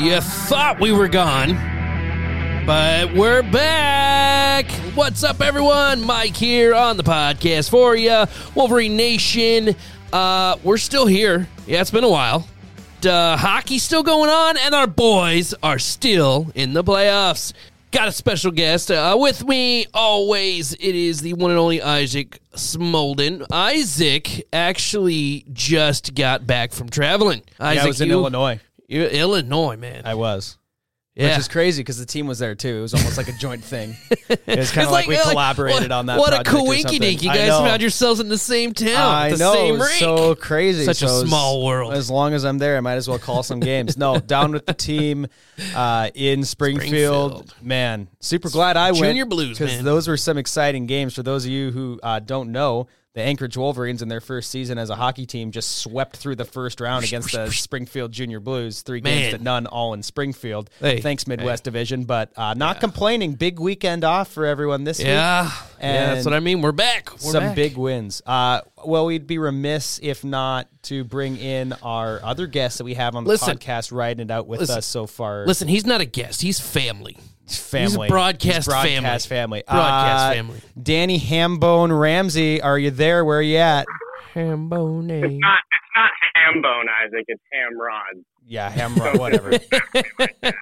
You thought we were gone, but we're back. What's up, everyone? Mike here on the podcast for you, Wolverine Nation. Uh, we're still here. Yeah, it's been a while. Uh, hockey's still going on, and our boys are still in the playoffs. Got a special guest uh, with me always. It is the one and only Isaac Smolden. Isaac actually just got back from traveling. Isaac, yeah, I was in you- Illinois. You Illinois, man. I was. yeah. Which is crazy because the team was there too. It was almost like a joint thing. It was kind of like, we uh, collaborated what, on that. What a coinky dink! You guys found yourselves in the same town, I the know, same so crazy. Such a So as- small world. As long as I'm there, I might as well call some games. No, down with the team uh, in Springfield. Springfield. Man, super glad I went. Junior Blues, because those were some exciting games. For those of you who uh, don't know, the Anchorage Wolverines in their first season as a hockey team just swept through the first round against the Springfield Junior Blues. Three Man. games to none, all in Springfield. Hey, Thanks Midwest Division, but uh, not complaining. Big weekend off for everyone this week. yeah, yeah, that's what I mean. We're back. We're some back. big wins. Uh, well, we'd be remiss if not to bring in our other guests that we have on the Listen. podcast, riding it out with Listen. us so far. Listen, he's not a guest. He's family. Family, broadcast broadcast family, Broadcast Uh, family. Danny Hambone Ramsey, are you there? Where are you at? Hambone. not it's not ham bone, Isaac. It's Hamrod. Yeah, Hamrod, whatever.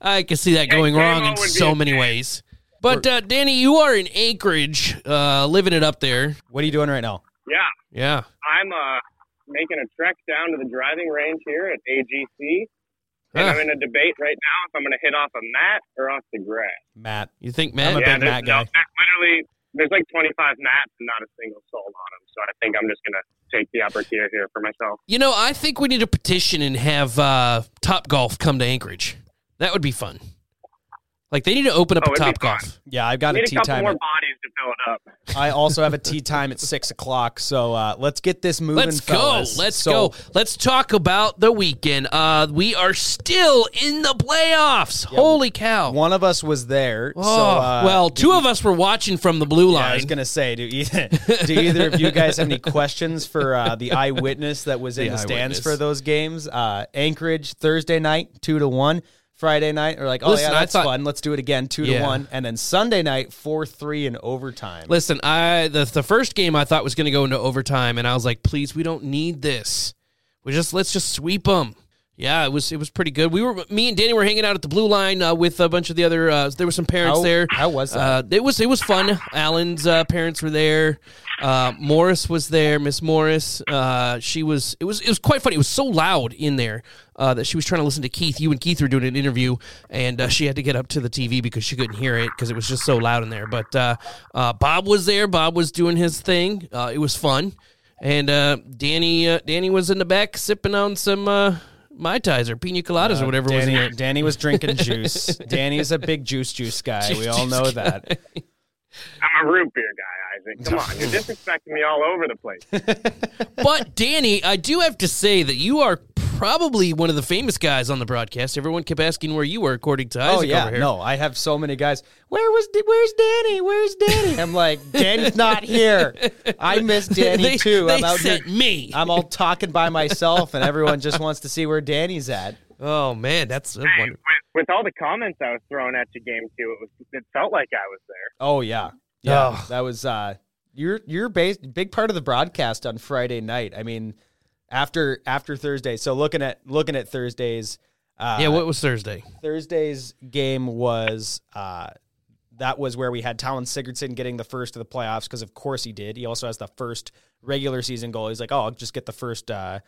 I can see that going Hey, wrong in so many shame. ways. But uh, Danny, you are in Anchorage, uh, living it up there. what are you doing right now? Yeah, Yeah. I'm uh making a trek down to the driving range here at AGC, and I'm in a debate right now if I'm going to hit off a mat or off the grass. Matt. You think, I'm Matt? a yeah, big there's Matt no, guy. there's literally there's like 25 mats and not a single soul on them. So I think I'm just going to take the opportunity here for myself. You know, I think we need a petition and have uh, Top Golf come to Anchorage. That would be fun. Like they need to open up Oh, a Top fun. Golf. Yeah, I've got a Need a tea couple time. more at- bodies to fill it up. I also have a tea time at six o'clock. So uh, let's get this moving. Let's fellas. go. Let's So- go. Let's talk about the weekend. Uh, we are still in the playoffs. Holy cow! One of us was there. Oh, so, uh, well, two of us were watching from the blue Yeah, line. I was gonna say, do either, do either of you guys have any questions for uh, the eyewitness that was in The the, stands for those games? Uh, Anchorage Thursday night, two to one. Friday night, or like, oh Listen, yeah, I that's thought- fun. Let's do it again, two Yeah. to one, and then Sunday night, four three in overtime. Listen, I the the first game I thought was going to go into overtime, and I was like, please, we don't need this. We just let's just sweep them. Yeah, it was it was pretty good. We were me and Danny were hanging out at the blue line uh, with a bunch of the other. Uh, there were some parents How- there. how was that? Uh, it was it was fun. Alan's uh, parents were there. Uh, Morris was there. Miss Morris. Uh, she was. It was it was quite funny. It was so loud in there uh, that she was trying to listen to Keith. You and Keith were doing an interview, and uh, she had to get up to the TV because she couldn't hear it because it was just so loud in there. But uh, uh, Bob was there. Bob was doing his thing. Uh, it was fun, and uh, Danny uh, Danny was in the back sipping on some. Uh, Mai Tais or pina coladas or whatever was in Danny, it. Danny was drinking juice. Danny's a big juice juice guy. we all know that. I'm a root beer guy, Isaac. Come on, you're disrespecting me all over the place. But Danny, I do have to say that you are probably one of the famous guys on the broadcast. Everyone kept asking where you were, according to Isaac Oh yeah, over here. no, I have so many guys. Where was where's Danny? Where's Danny? I'm like, Danny's not here. I miss Danny they, too. They I'm out here. sent me. I'm all talking by myself, and everyone just wants to see where Danny's at. oh man, that's Hey, with, with all the comments I was throwing at you, game two, it was it felt like I was there. Oh yeah, yeah. Oh. That was uh, you're you're based big part of the broadcast on Friday night. I mean, after after Thursday. So looking at looking at Thursdays. Uh, yeah. What was Thursday? Thursday's game was uh, that was where we had Talon Sigurdsson getting the first of the playoffs because of course he did. He also has the first regular season goal. He's like, oh, I'll just get the first uh,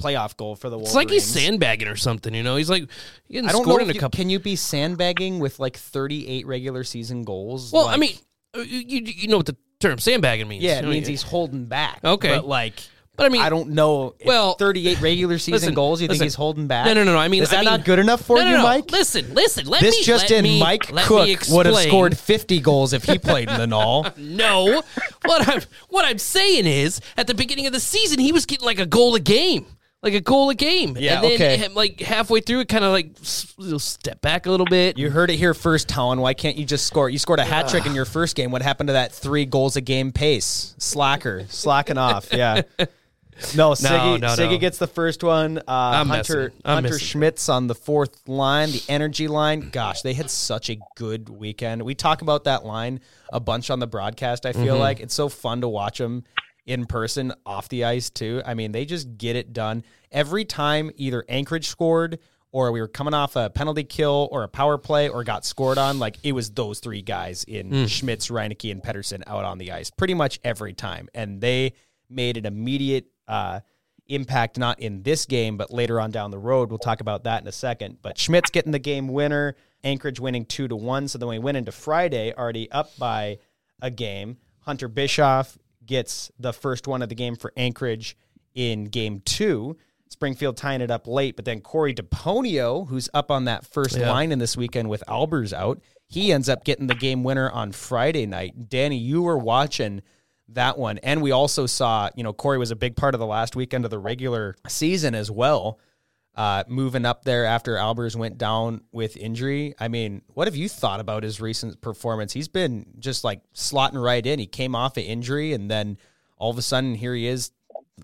playoff goal for the Wolverines. It's like he's sandbagging or something. You know, he's like he I don't know. in a you, couple. Can you be sandbagging with like 38 regular season goals? well, I mean, uh, you, you you know what the term sandbagging means? yeah, You it know, means you- he's holding back. Okay. but like. But I mean, I don't know. if Well, 38 regular season listen, goals. You listen. think he's holding back? No, no, no, no. I mean, is that I mean- not good enough for no, no, you, no. Mike? Listen, listen. Let this me, just let in: me- Mike Cook would have scored 50 goals if he played in the Null. No, what I'm what I'm saying is, at the beginning of the season, he was getting like a goal a game, like a goal a game. Yeah, and then okay. like halfway through, it kind of like step back a little bit. You heard it here first, Talon. Why can't you just score? You scored a hat trick in your first game. What happened to that three goals a game pace? Slacker, slacking off. Yeah. No, Siggy, no, Siggy no. gets the first one. Uh, I'm Hunter messing. I'm Hunter messing. Schmitz on the fourth line, the energy line. Gosh, they had such a good weekend. We talk about that line a bunch on the broadcast. I Mm-hmm. feel like it's so fun to watch them in person off the ice too. I mean, they just get it done every time. Either Anchorage scored, or we were coming off a penalty kill, or a power play, or got scored on. Like it was those three guys in Hmm. Schmitz, Reineke, and Pedersen out on the ice pretty much every time, and they made an immediate. Uh, impact not in this game, but later on down the road. We'll talk about that in a second. But Schmitz getting the game winner, Anchorage winning two to one. So then we went into Friday already up by a game. Hunter Bischoff gets the first one of the game for Anchorage in game two. Springfield tying it up late, but then Corey DePonio, who's up on that first Yeah. line in this weekend with Albers out, he ends up getting the game winner on Friday night. Danny, you were watching that one. And we also saw, you know, Corey was a big part of the last weekend of the regular season as well, uh, moving up there after Albers went down with injury. I mean, what have you thought about his recent performance? He's been just like slotting right in. He came off an injury and then all of a sudden here he is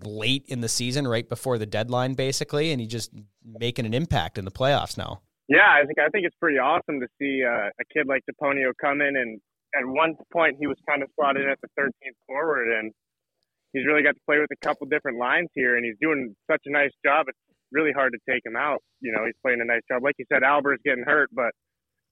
late in the season, right before the deadline, basically, and he just making an impact in the playoffs now. Yeah, I think I think it's pretty awesome to see uh, a kid like DePonio come in and at one point he was kind of slotted at the 13th forward and he's really got to play with a couple different lines here and he's doing such a nice job. It's really hard to take him out. You know, he's playing a nice job. Like you said, Albers getting hurt, but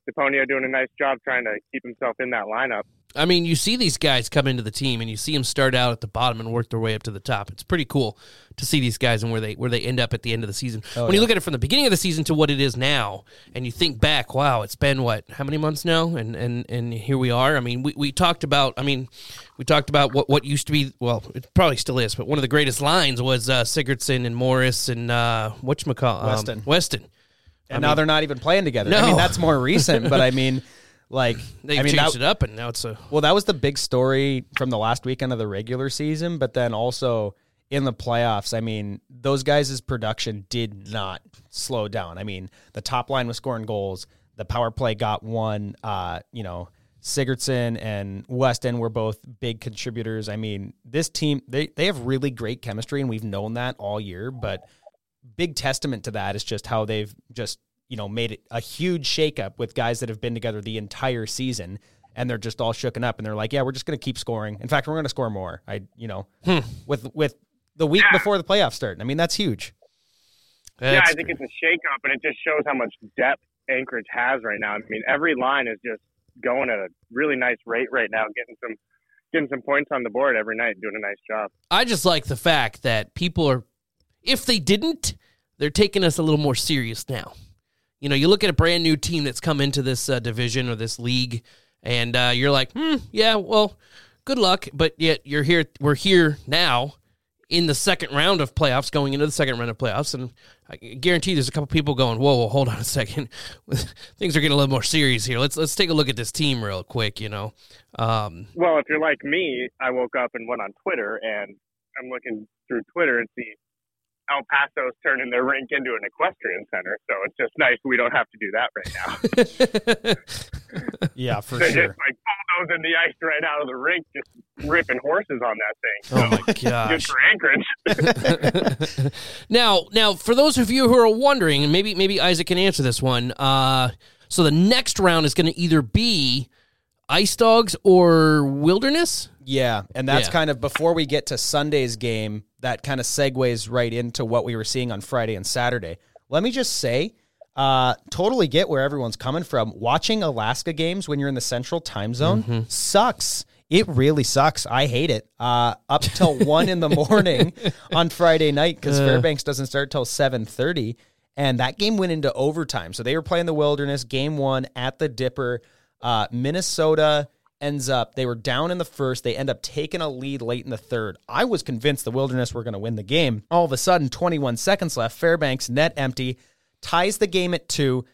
DePonio doing a nice job trying to keep himself in that lineup. I mean, you see these guys come into the team, and you see them start out at the bottom and work their way up to the top. It's pretty cool to see these guys and where they where they end up at the end of the season. when you look at it from the beginning of the season to what it is now, and you think back, wow, it's been what how many months now, and and and here we are. I mean, we, we talked about, I mean, we talked about what what used to be, well, it probably still is, but one of the greatest lines was uh, Sigurdsson and Morris and uh, whatchamacall, um, Weston. Weston. And now they're not even playing together. I mean, that's more recent, but I mean, like, They I mean, changed that, it up, and now it's a Well, that was the big story from the last weekend of the regular season, but then also in the playoffs, I mean, those guys' production did not slow down. I mean, the top line was scoring goals. The power play got one. Uh, you know, Sigurdsson and Weston were both big contributors. I mean, this team they they have really great chemistry, and we've known that all year. But big testament to that is just how they've just you know made it a huge shakeup with guys that have been together the entire season and they're just all shooken up and they're like yeah we're just going to keep scoring in fact we're going to score more i you know hmm. with with the week Yeah. before the playoffs start i mean that's huge yeah, I think it's a shakeup, and it just shows how much depth Anchorage has right now. I mean, every line is just going at a really nice rate right now, getting some getting some points on the board every night, doing a nice job. I just like the fact that people are, if they didn't, they're taking us a little more serious now. You know, you look at a brand new team that's come into this uh, division or this league, and uh, you're like, hmm, yeah, well, good luck. But yet you're here. We're here now in the second round of playoffs, going into the second round of playoffs, and I guarantee there's a couple people going, whoa, whoa, hold on a second, things are getting a little more serious here. Let's let's take a look at this team real quick. You know, um, Well, if you're like me, I woke up and went on Twitter, and I'm looking through Twitter and see El Paso's turning their rink into an equestrian center. So it's just nice we don't have to do that right now. yeah for They're sure just like bulldozing the ice right out of the rink, just ripping horses on that thing. oh my Good gosh. for Anchorage. now, now, for those of you who are wondering, and maybe maybe Isaac can answer this one. Uh, so the next round is going to either be Ice Dogs or Wilderness. Yeah, and that's Yeah. kind of before we get to Sunday's game, that kind of segues right into what we were seeing on Friday and Saturday. Let me just say, uh, totally get where everyone's coming from. Watching Alaska games when you're in the central time zone sucks. It really sucks. I hate it. Uh, up till one in the morning on Friday night because Fairbanks doesn't start till seven thirty, and that game went into overtime. So they were playing the Wilderness game one at the Dipper. Uh, Minnesota ends up they were down in the first they end up taking a lead late in the third. I was convinced the wilderness were going to win the game. All of a sudden 21 seconds left fairbanks net empty ties the game at two.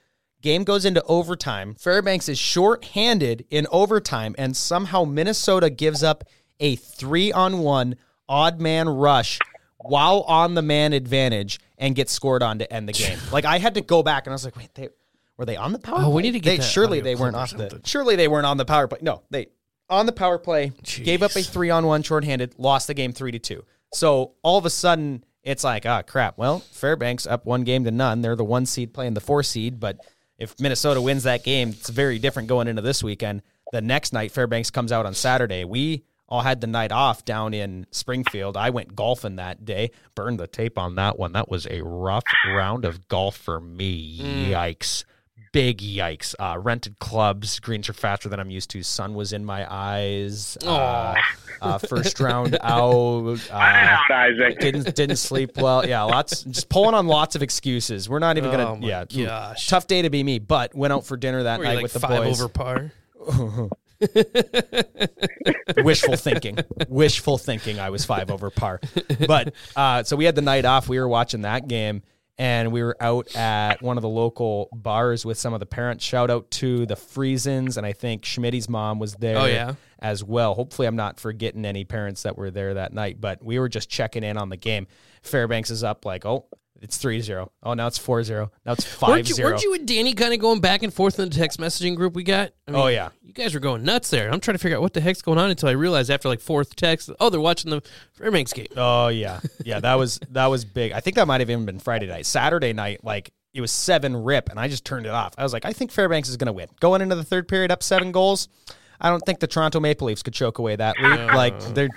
Game goes into overtime. Fairbanks is short-handed in overtime and somehow minnesota gives up a three on one odd man rush while on the man advantage and gets scored on to end the game. Like i had to go back and i was like wait they were they on the power Oh, we need to get They- surely they weren't off the surely they weren't on the power play. No, they on the power play gave up a three on one shorthanded, lost the game three to two. So all of a sudden, it's like, ah, crap. Well, Fairbanks up one game to none. They're the one seed playing the four seed, but if Minnesota wins that game, it's very different going into this weekend. The next night, Fairbanks comes out on Saturday. We all had the night off down in Springfield. I went golfing that day. Burned the tape on that one. That was a rough round of golf for me. Yikes. Big yikes. Uh, rented clubs. Greens are faster than I'm used to. Sun was in my eyes. Uh, uh, first round out. Uh, Isaac. didn't didn't sleep well. Yeah, lots just pulling on lots of excuses. We're not even Oh gonna. my yeah, gosh. tough day to be me. But went out for dinner that Were night like with the five boys. over par? Wishful thinking. Wishful thinking. I was five over par. But uh, so we had the night off. We were watching that game. And we were out at one of the local bars with some of the parents. Shout out to the Friesens, and I think Schmidt's mom was there Oh, yeah? as well. Hopefully, I'm not forgetting any parents that were there that night, but we were just checking in on the game. Fairbanks is up like, oh, it's 3 0. Oh, now it's 4 0. Now it's 5 Weren't you, weren't you and Danny kind of going back and forth in the text messaging group we got? I Oh, yeah. You guys were going nuts there. I'm trying to figure out what the heck's going on until I realized after like fourth text, oh, they're watching the Fairbanks game. Oh yeah, yeah. That was that was big. I think that might have even been Friday night. Saturday night, like it was seven rip, and I just turned it off. I was like, I think Fairbanks is going to win. Going into the third period, up seven goals. I don't think the Toronto Maple Leafs could choke away that lead. Like they're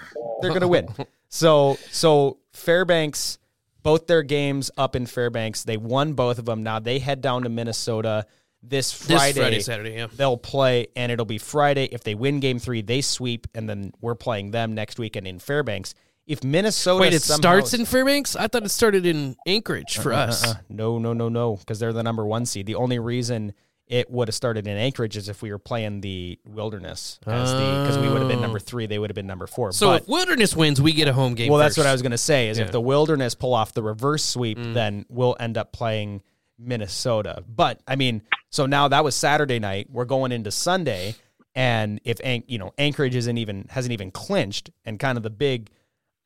they're going to win. So so Fairbanks, both their games up in Fairbanks, they won both of them. Now they head down to Minnesota this This Friday. Friday, Saturday, yeah. They'll play, and it'll be Friday. If they win Game Three, they sweep, and then we're playing them next weekend in Fairbanks. If Minnesota Wait, it starts in Fairbanks? I thought it started in Anchorage for us. Uh, no, no, no, no, because they're the number one seed. The only reason it would have started in Anchorage is if we were playing the Wilderness as the because we would have been number three, they would have been number four. So but, if Wilderness wins, we get a home game. well, that's what. I was going to say. Is Yeah. Mm. if the Wilderness pull off the reverse sweep, then we'll end up playing Minnesota. But I mean, so now that was Saturday night. We're going into Sunday, and if you know Anchorage isn't even hasn't even clinched, and kind of the big.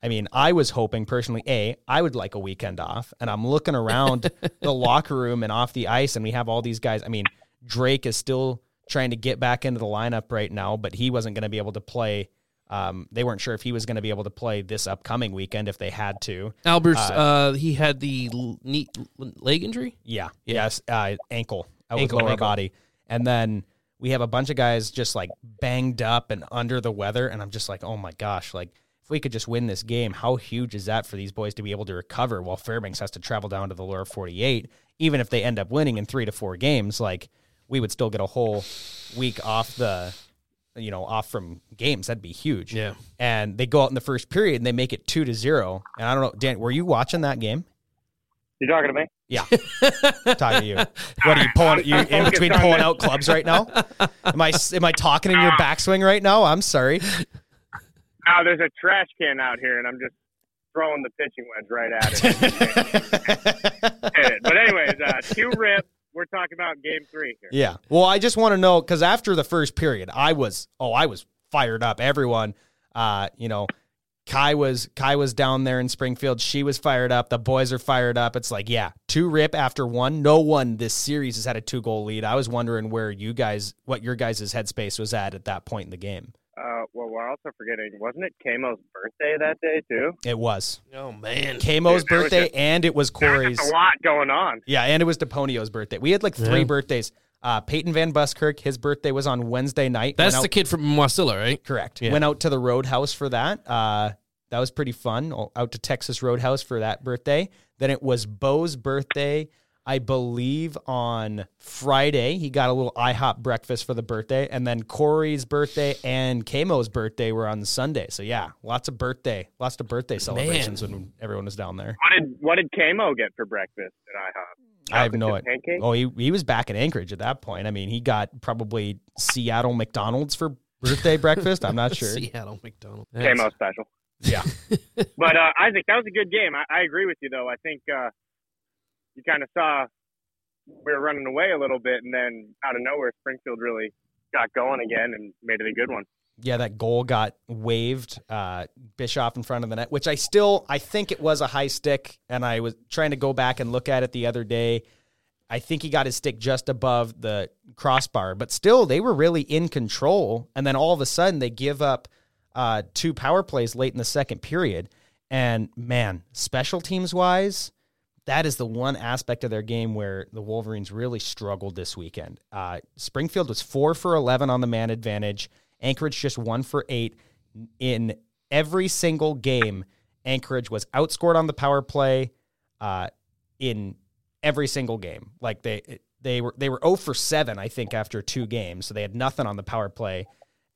I mean, I was hoping personally, A, I would like a weekend off. And I'm looking around the locker room and off the ice, and we have all these guys. I mean, Drake is still trying to get back into the lineup right now, but he wasn't going to be able to play. Um, they weren't sure if he was going to be able to play this upcoming weekend if they had to. Albers. Uh, he had the knee leg injury. Yeah. Yes. Uh, ankle. Ankle, lower ankle. body. And then we have a bunch of guys just like banged up and under the weather. And I'm just like, oh my gosh, like if we could just win this game, how huge is that for these boys to be able to recover while Fairbanks has to travel down to the lower 48? Even if they end up winning in three to four games, like we would still get a whole week off the, you know, off from games. That'd be huge. Yeah. And they go out in the first period and they make it two to zero. And I don't know, Dan, were you watching that game? You talking to me? Yeah. talking to you. What are you pulling? You in between pulling out clubs right now? Am I am I talking in your backswing right now? I'm sorry. No, there's a trash can out here, and I'm just throwing the pitching wedge right at it. But anyways, uh, two rip. We're talking about game three here. yeah. Well, I just want to know because after the first period, I was oh I was fired up. Everyone, uh, you know. Kai was Kai was down there in Springfield. She was fired up. The boys are fired up. It's like, yeah, two rip after one. No one this series has had a two goal lead. I was wondering where you guys, what your guys' headspace was at at that point in the game. Uh, well, we're also forgetting, wasn't it Kamo's birthday that day too? It was Oh man. Kamo's Dude, was birthday, just- and it was Corey's. a lot going on. Yeah, and it was DePonio's birthday. We had like three Yeah. birthdays. Uh, Peyton Van Buskirk, his birthday was on Wednesday night. That's Went the kid from Wasilla, right? correct. Yeah. Went out to the Roadhouse for that. Uh, that was pretty fun. Out to Texas Roadhouse for that birthday. Then it was Bo's birthday, I believe, on Friday. He got a little IHOP breakfast for the birthday, and then Corey's birthday and Kamo's birthday were on Sunday. So yeah, lots of birthday, lots of birthday celebrations when everyone was down there. What did what did Kamo get for breakfast at IHOP? I have no Chocolate chip idea. Oh, he, he was back in Anchorage at that point. I mean, he got probably Seattle McDonald's for birthday breakfast. I'm not sure. Seattle McDonald. Kamo special. Yeah. But uh, Isaac, that was a good game. I, I agree with you though. I think uh, you kind of saw we were running away a little bit, and then out of nowhere, Springfield really got going again and made it a good one. Yeah, that goal got waved. Uh, Bischoff in front of the net, which I still I think it was a high stick, and I was trying to go back and look at it the other day. I think he got his stick just above the crossbar, but still they were really in control. And then all of a sudden they give up uh, two power plays late in the second period. And man, special teams wise, that is the one aspect of their game where the Wolverines really struggled this weekend. Uh, Springfield was four for 11 on the man advantage, Anchorage just one for eight. In every single game, Anchorage was outscored on the power play uh, in every single game. Like they they were they were 0 for 7 I think after two games. So they had nothing on the power play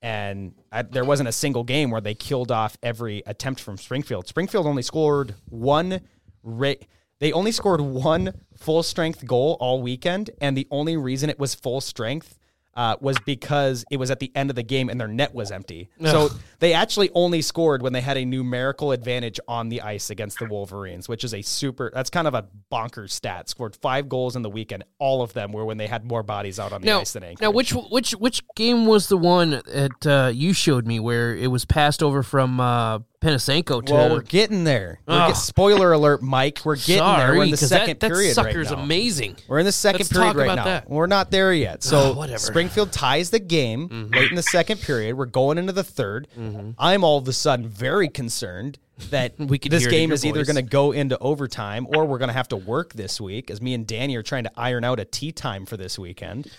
and I, there wasn't a single game where they killed off every attempt from Springfield. Springfield only scored one ra- they only scored one full strength goal all weekend and the only reason it was full strength uh, was because it was at the end of the game and their net was empty. So they actually only scored when they had a numerical advantage on the ice against the Wolverines, which is a super. That's kind of a bonkers stat. Scored five goals in the weekend. All of them were when they had more bodies out on the Now, ice than Anchorage. now which which which game was the one that uh, you showed me where it was passed over from uh, Penisenko to? well, we're getting there. We're get, spoiler alert, Mike. We're getting there. We're in the second that, that period right sucker's now. amazing. We're in the 2nd Let's period right now. that. We're not there yet. So. Mm-hmm. Springfield ties the game late in the second period. We're going into the 3rd I'm all of a sudden very concerned that We could this hear it in game is either going to go into overtime or we're going to have to work this week as me and Danny are trying to iron out a tea time for this weekend.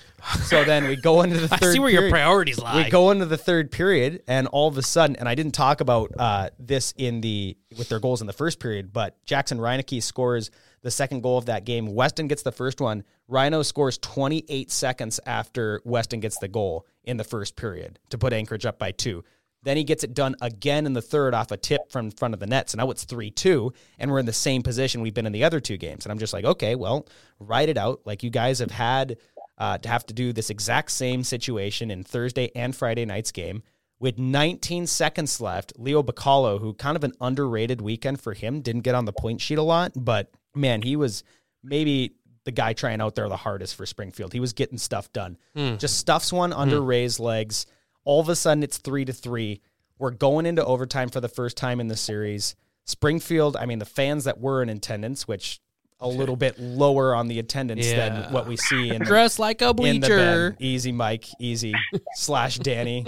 So then we go into the I third see where your priorities lie. We go into the third period, and all of a sudden, and I didn't talk about uh, this in the with their goals in the first period, but Jackson Reineke scores the second goal of that game. Weston gets the first one. Rhino scores 28 seconds after Weston gets the goal in the first period to put Anchorage up by two. Then he gets it done again in the third off a tip from front of the net. So now it's 3 2, and we're in the same position we've been in the other two games. And I'm just like, okay, well, write it out. Like you guys have had uh, to have to do this exact same situation in Thursday and Friday night's game. With 19 seconds left, Leo Bacallo, who kind of an underrated weekend for him, didn't get on the point sheet a lot, but man, he was maybe the guy trying out there the hardest for Springfield. He was getting stuff done. Just stuffs one under Ray's legs. All of a sudden, it's three to three. We're going into overtime for the first time in the series. Springfield, I mean, the fans that were in attendance, which a little bit lower on the attendance Yeah. than what we see in the, Dress like a bleacher. Easy, Mike. Easy. Slash Danny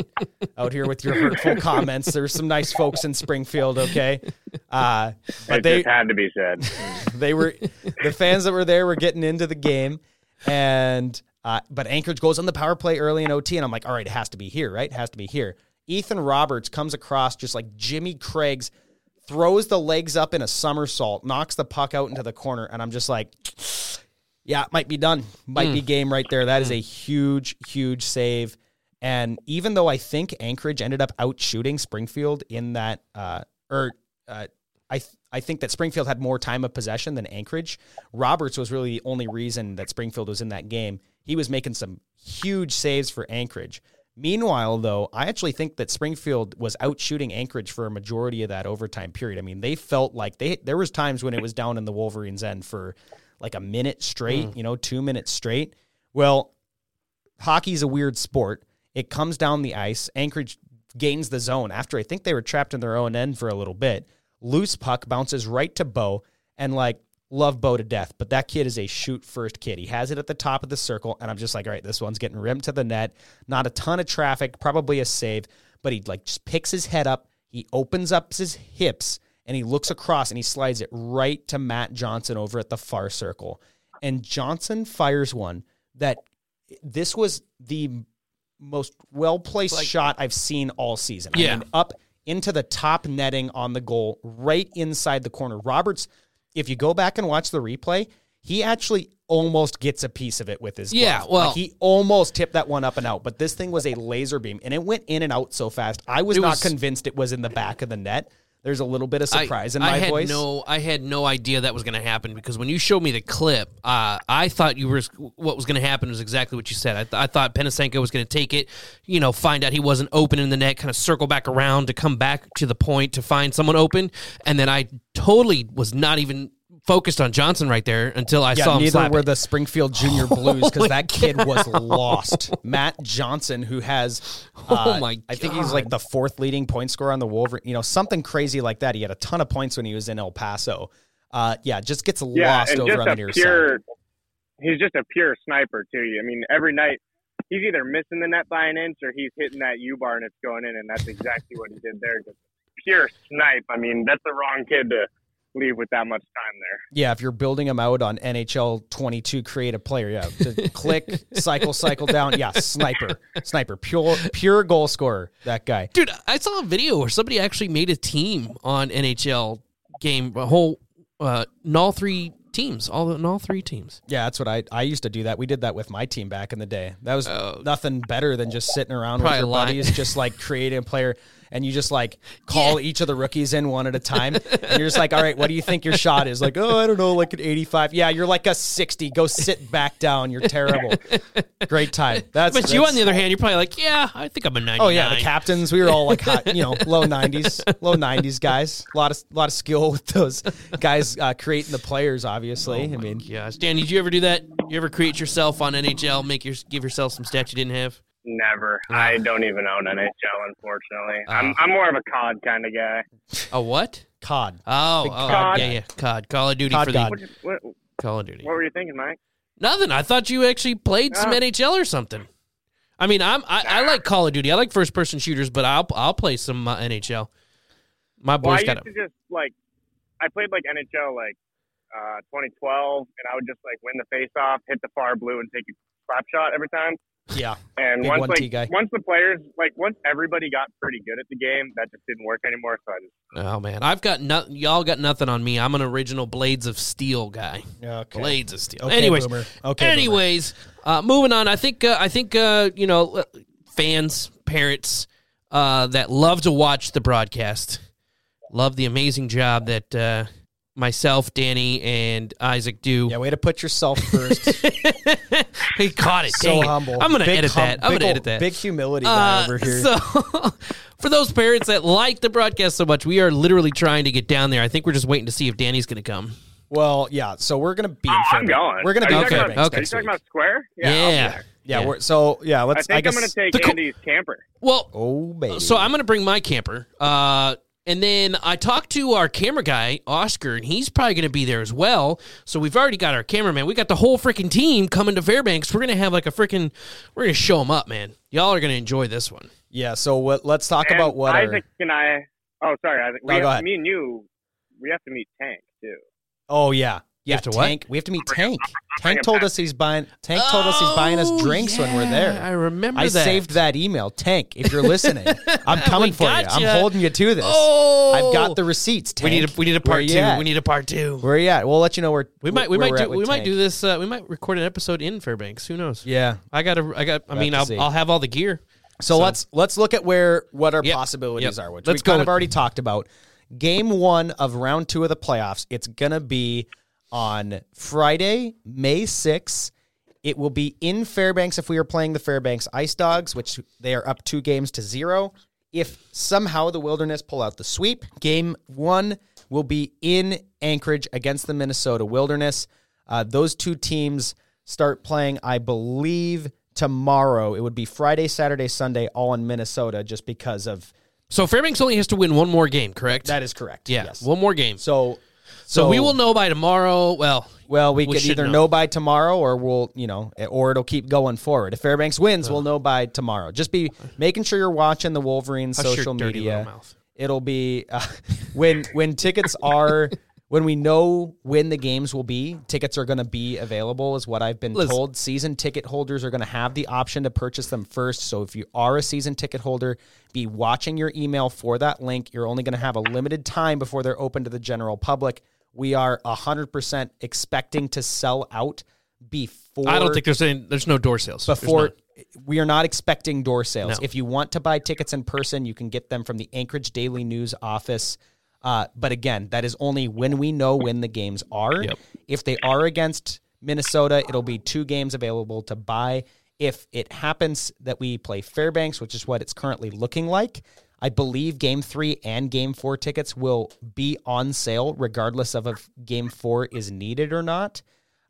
out here with your hurtful comments. There's some nice folks in Springfield, okay? Uh, but it they just had to be said. they were the fans that were there were getting into the game, and uh, but Anchorage goes on the power play early in OT, and I'm like, all right, it has to be here, right? It has to be here. Ethan Roberts comes across just like Jimmy Craig's, throws the legs up in a somersault, knocks the puck out into the corner, and I'm just like, yeah, it might be done, might be game right there. That is a huge, huge save. And even though I think Anchorage ended up out shooting Springfield in that, uh, or uh, I th- I think that Springfield had more time of possession than Anchorage. Roberts was really the only reason that Springfield was in that game. He was making some huge saves for Anchorage. Meanwhile, though, I actually think that Springfield was out shooting Anchorage for a majority of that overtime period. I mean, they felt like they there was times when it was down in the Wolverines' end for like a minute straight, hmm. you know, two minutes straight. Well, hockey's a weird sport. It comes down the ice. Anchorage gains the zone after I think they were trapped in their own end for a little bit. Loose puck bounces right to Bo, and like love Bo to death, but that kid is a shoot first kid. He has it at the top of the circle, and I'm just like, all right, this one's getting rimmed to the net. Not a ton of traffic, probably a save, but he like just picks his head up. He opens up his hips and he looks across and he slides it right to Matt Johnson over at the far circle. And Johnson fires one that this was the most well placed shot I've seen all season. I Yeah. mean, up into the top netting on the goal, right inside the corner. Roberts, if you go back and watch the replay, he actually almost gets a piece of it with his glove. Yeah, well- Like, he almost tipped that one up and out, but this thing was a laser beam and it went in and out so fast. I was It not was- convinced it was in the back of the net. There's a little bit of surprise in my I had voice. no, I had no idea that was going to happen because when you showed me the clip, uh, I thought you were what was going to happen was exactly what you said. I, th- I thought Penisenko was going to take it, you know, find out he wasn't open in the net, kind of circle back around to come back to the point to find someone open, and then I totally was not even focused on Johnson right there until I Yeah, saw him neither slap were it. the Springfield Junior Blues because that kid was lost. Matt Johnson, who has, uh, Oh my I think he's like the fourth leading point scorer on the Wolverine. You know, something crazy like that. He had a ton of points when he was in El Paso. Uh, yeah, just gets Yeah, lost over on the near pure. side. He's just a pure sniper too. I mean, every night he's either missing the net by an inch or he's hitting that U bar and it's going in, and that's exactly what he did there. Just you're snipe, I mean, that's the wrong kid to leave with that much time there. Yeah, if you're building them out on NHL 22 creative player, yeah, to click, cycle, cycle down. Yeah, sniper, sniper, pure, pure goal scorer. That guy. Dude, I saw a video where somebody actually made a team on NHL game, a whole, uh, in all three teams, all in all three teams. Yeah, that's what I I used to do that. We did that with my team back in the day. That was Oh. nothing better than just sitting around with your lying. buddies, just like creating a player. And you just like call each of the rookies in one at a time. And you're just like, all right, what do you think your shot is? Like, oh, I don't know, like an 85. Yeah, you're like a 60. Go sit back down. You're terrible. Great time. That's But you, that's- on the other hand, you're probably like, yeah, I think I'm a 90. Oh yeah, the captains. We were all like hot, you know, low nineties, low nineties guys. A lot of lot of skill with those guys uh, creating the players. Obviously, I mean, Yeah, Stan, did you ever do that? You ever create yourself on NHL, make your give yourself some stats you didn't have? Never. Ah. I don't even own NHL, unfortunately. Ah. I'm I'm more of a COD kind of guy. A what? COD. Oh, oh COD. yeah, yeah, COD, Call of Duty COD for the God. What, what, Call of Duty. what were you thinking, Mike? Nothing. I thought you actually played some Ah. NHL or something. I mean, I'm I, I like Call of Duty. I like first person shooters, but I'll I'll play some uh, NHL. My Well, I boys used got to just like I played like NHL like uh 2012, and I would just like win the face off, hit the far blue, and take a slap shot every time. Yeah, And Big once 1T like guy. once the players like once everybody got pretty good at the game, that just didn't work anymore. So I just Oh man, I've got nothing. Y'all got nothing on me. I'm an original Blades of Steel guy. okay. Blades of Steel. Okay, anyways, boomer. Okay, boomer. anyways, uh, moving on. I think uh, I think uh, you know uh, fans, parents uh, that love to watch the broadcast, love the amazing job that uh, myself, Danny, and Isaac do. Yeah, way to put yourself first. he caught it. so dang it. humble. I'm gonna Big edit hum- that. I'm gonna ol- edit that. Big humility Uh, over here. So, for those parents that like the broadcast so much, we are literally trying to get down there. I think we're just waiting to see if Danny's going to come. well, yeah. So we're gonna be in oh, I'm Fairbanks. going. We're gonna Are be in Okay, talking Fairbanks. About, okay. Are you talking about Square? Yeah. I'll be there. Yeah, Yeah. We're, so yeah. Let's. think I, guess. I'm going to take The co- Andy's camper. Well, oh baby. so I'm going to bring my camper. Uh, and then I talked to our camera guy, Oscar, and he's probably going to be there as well. So we've already got our cameraman. We got the whole freaking team coming to Fairbanks. We're going to have like a freaking, we're going to show them up, man. Y'all are going to enjoy this one. yeah. So what? Let's talk And about what. our- Isaac and I. Oh, sorry, Isaac. We No, have, ahead. Me and you, we have to meet Tank too. Oh yeah. Yeah, have to what? Tank. We have to meet Tank. Tank told us he's buying. Tank told us he's buying us Oh, drinks when we're there. I remember I that. saved that email. Tank, if you're listening, I'm coming We for you. I'm holding you to this. Oh, I've got the receipts. We need a we need a part two. at? We need a part two. Where are you at? We'll let you know where We might we might do at with we might do this. Uh, we might record an episode in Fairbanks. Who knows? Yeah. I got to I got. I We'll mean, have I'll, see. I'll have all the gear. So, So- let's let's look at where what our Yep. possibilities Yep. are, which Let's we go kind with- of already talked about. Game one of round two of the playoffs. It's gonna be on Friday, May sixth. It will be in Fairbanks if we are playing the Fairbanks Ice Dogs, which they are up two games to zero. If somehow the Wilderness pull out the sweep, game one will be in Anchorage against the Minnesota Wilderness. Uh, those two teams start playing, I believe, tomorrow. It would be Friday, Saturday, Sunday, all in Minnesota, just because of So Fairbanks only has to win one more game, correct? that is correct. yeah, Yes. one more game. So, So, we will know by tomorrow. Well, Well, we, we could either know. know. by tomorrow, or we'll, you know, or it'll keep going forward. If Fairbanks wins, we'll know by tomorrow. Just be making sure you're watching the Wolverine hush social media. It'll be uh, when when tickets are when we know when the games will be. Tickets are going to be available, is what I've been Listen. told. Season ticket holders are going to have the option to purchase them first. So if you are a season ticket holder, be watching your email for that link. You're only going to have a limited time before they're open to the general public. We are hundred percent expecting to sell out before. I don't think there's any. There's no door sales before we are not expecting door sales. No. If you want to buy tickets in person, you can get them from the Anchorage Daily News office. Uh, but again, that is only when we know when the games are. Yep. If they are against Minnesota, it'll be two games available to buy. If it happens that we play Fairbanks, which is what it's currently looking like, I believe game three and game four tickets will be on sale regardless of if game four is needed or not.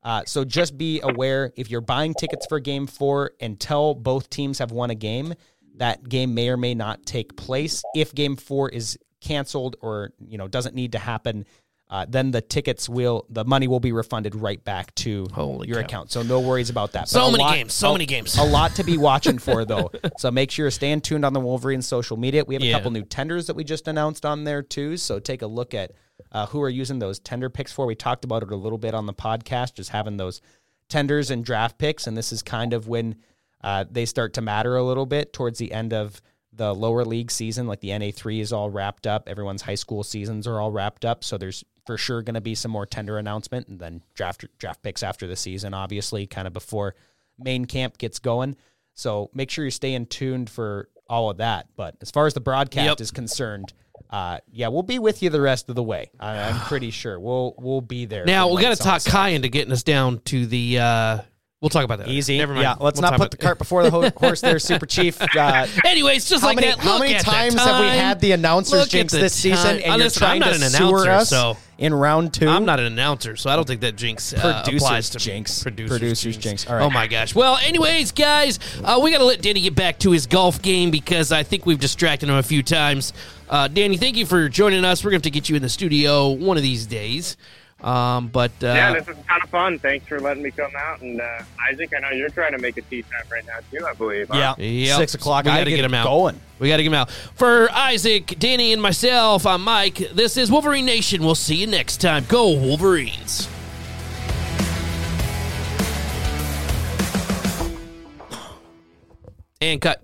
Uh, so just be aware if you're buying tickets for game four until both teams have won a game, that game may or may not take place. If game four is canceled or you know doesn't need to happen, uh, then the tickets will the money will be refunded right back to Holy your cow. account. So no worries about that. So many lot- games, so a- many games. A lot to be watching for though. So make sure you're staying tuned on the Wolverine social media. We have a couple new tenders that we just announced on there too. So take a look at uh, who are using those tender picks for. We talked about it a little bit on the podcast, just having those tenders and draft picks, and this is kind of when uh, they start to matter a little bit towards the end of the lower league season. Like the NA three is all wrapped up, everyone's high school seasons are all wrapped up. So there's for sure going to be some more tender announcement, and then draft draft picks after the season, obviously, kind of before main camp gets going. So make sure you're staying tuned for all of that. But as far as the broadcast Yep. is concerned. Uh, yeah, we'll be with you the rest of the way. I, I'm pretty sure we'll we'll be there. Now we got to talk. Kai into getting us down to the. Uh, we'll talk about that. Easy. Never mind. Yeah, let's We'll not put the cart before the ho- horse there, Super Chief. Uh, Anyways, just how like many, that. how many times have we had the announcers Look jinx this season time. and you're Listen, I'm not to an announcer, us so- in round two? I'm not an announcer, so I don't think that jinx uh, Producers applies to me. jinx. Producers, Producers jinx. All right. Oh my gosh. Well, anyways, guys, uh, we got to let Danny get back to his golf game because I think we've distracted him a few times. Uh, Danny, thank you for joining us. We're going to have to get you in the studio one of these days. Um, but uh, yeah, this is kind of fun. Thanks for letting me come out. And uh, Isaac, I know you're trying to make a tea time right now too. I believe. huh? Yeah. Yep. Six o'clock. We I got to gotta get get him out. going. We got to get him out. For Isaac, Danny, and myself, I'm Mike. This is Wolverine Nation. We'll see you next time. Go Wolverines. And cut.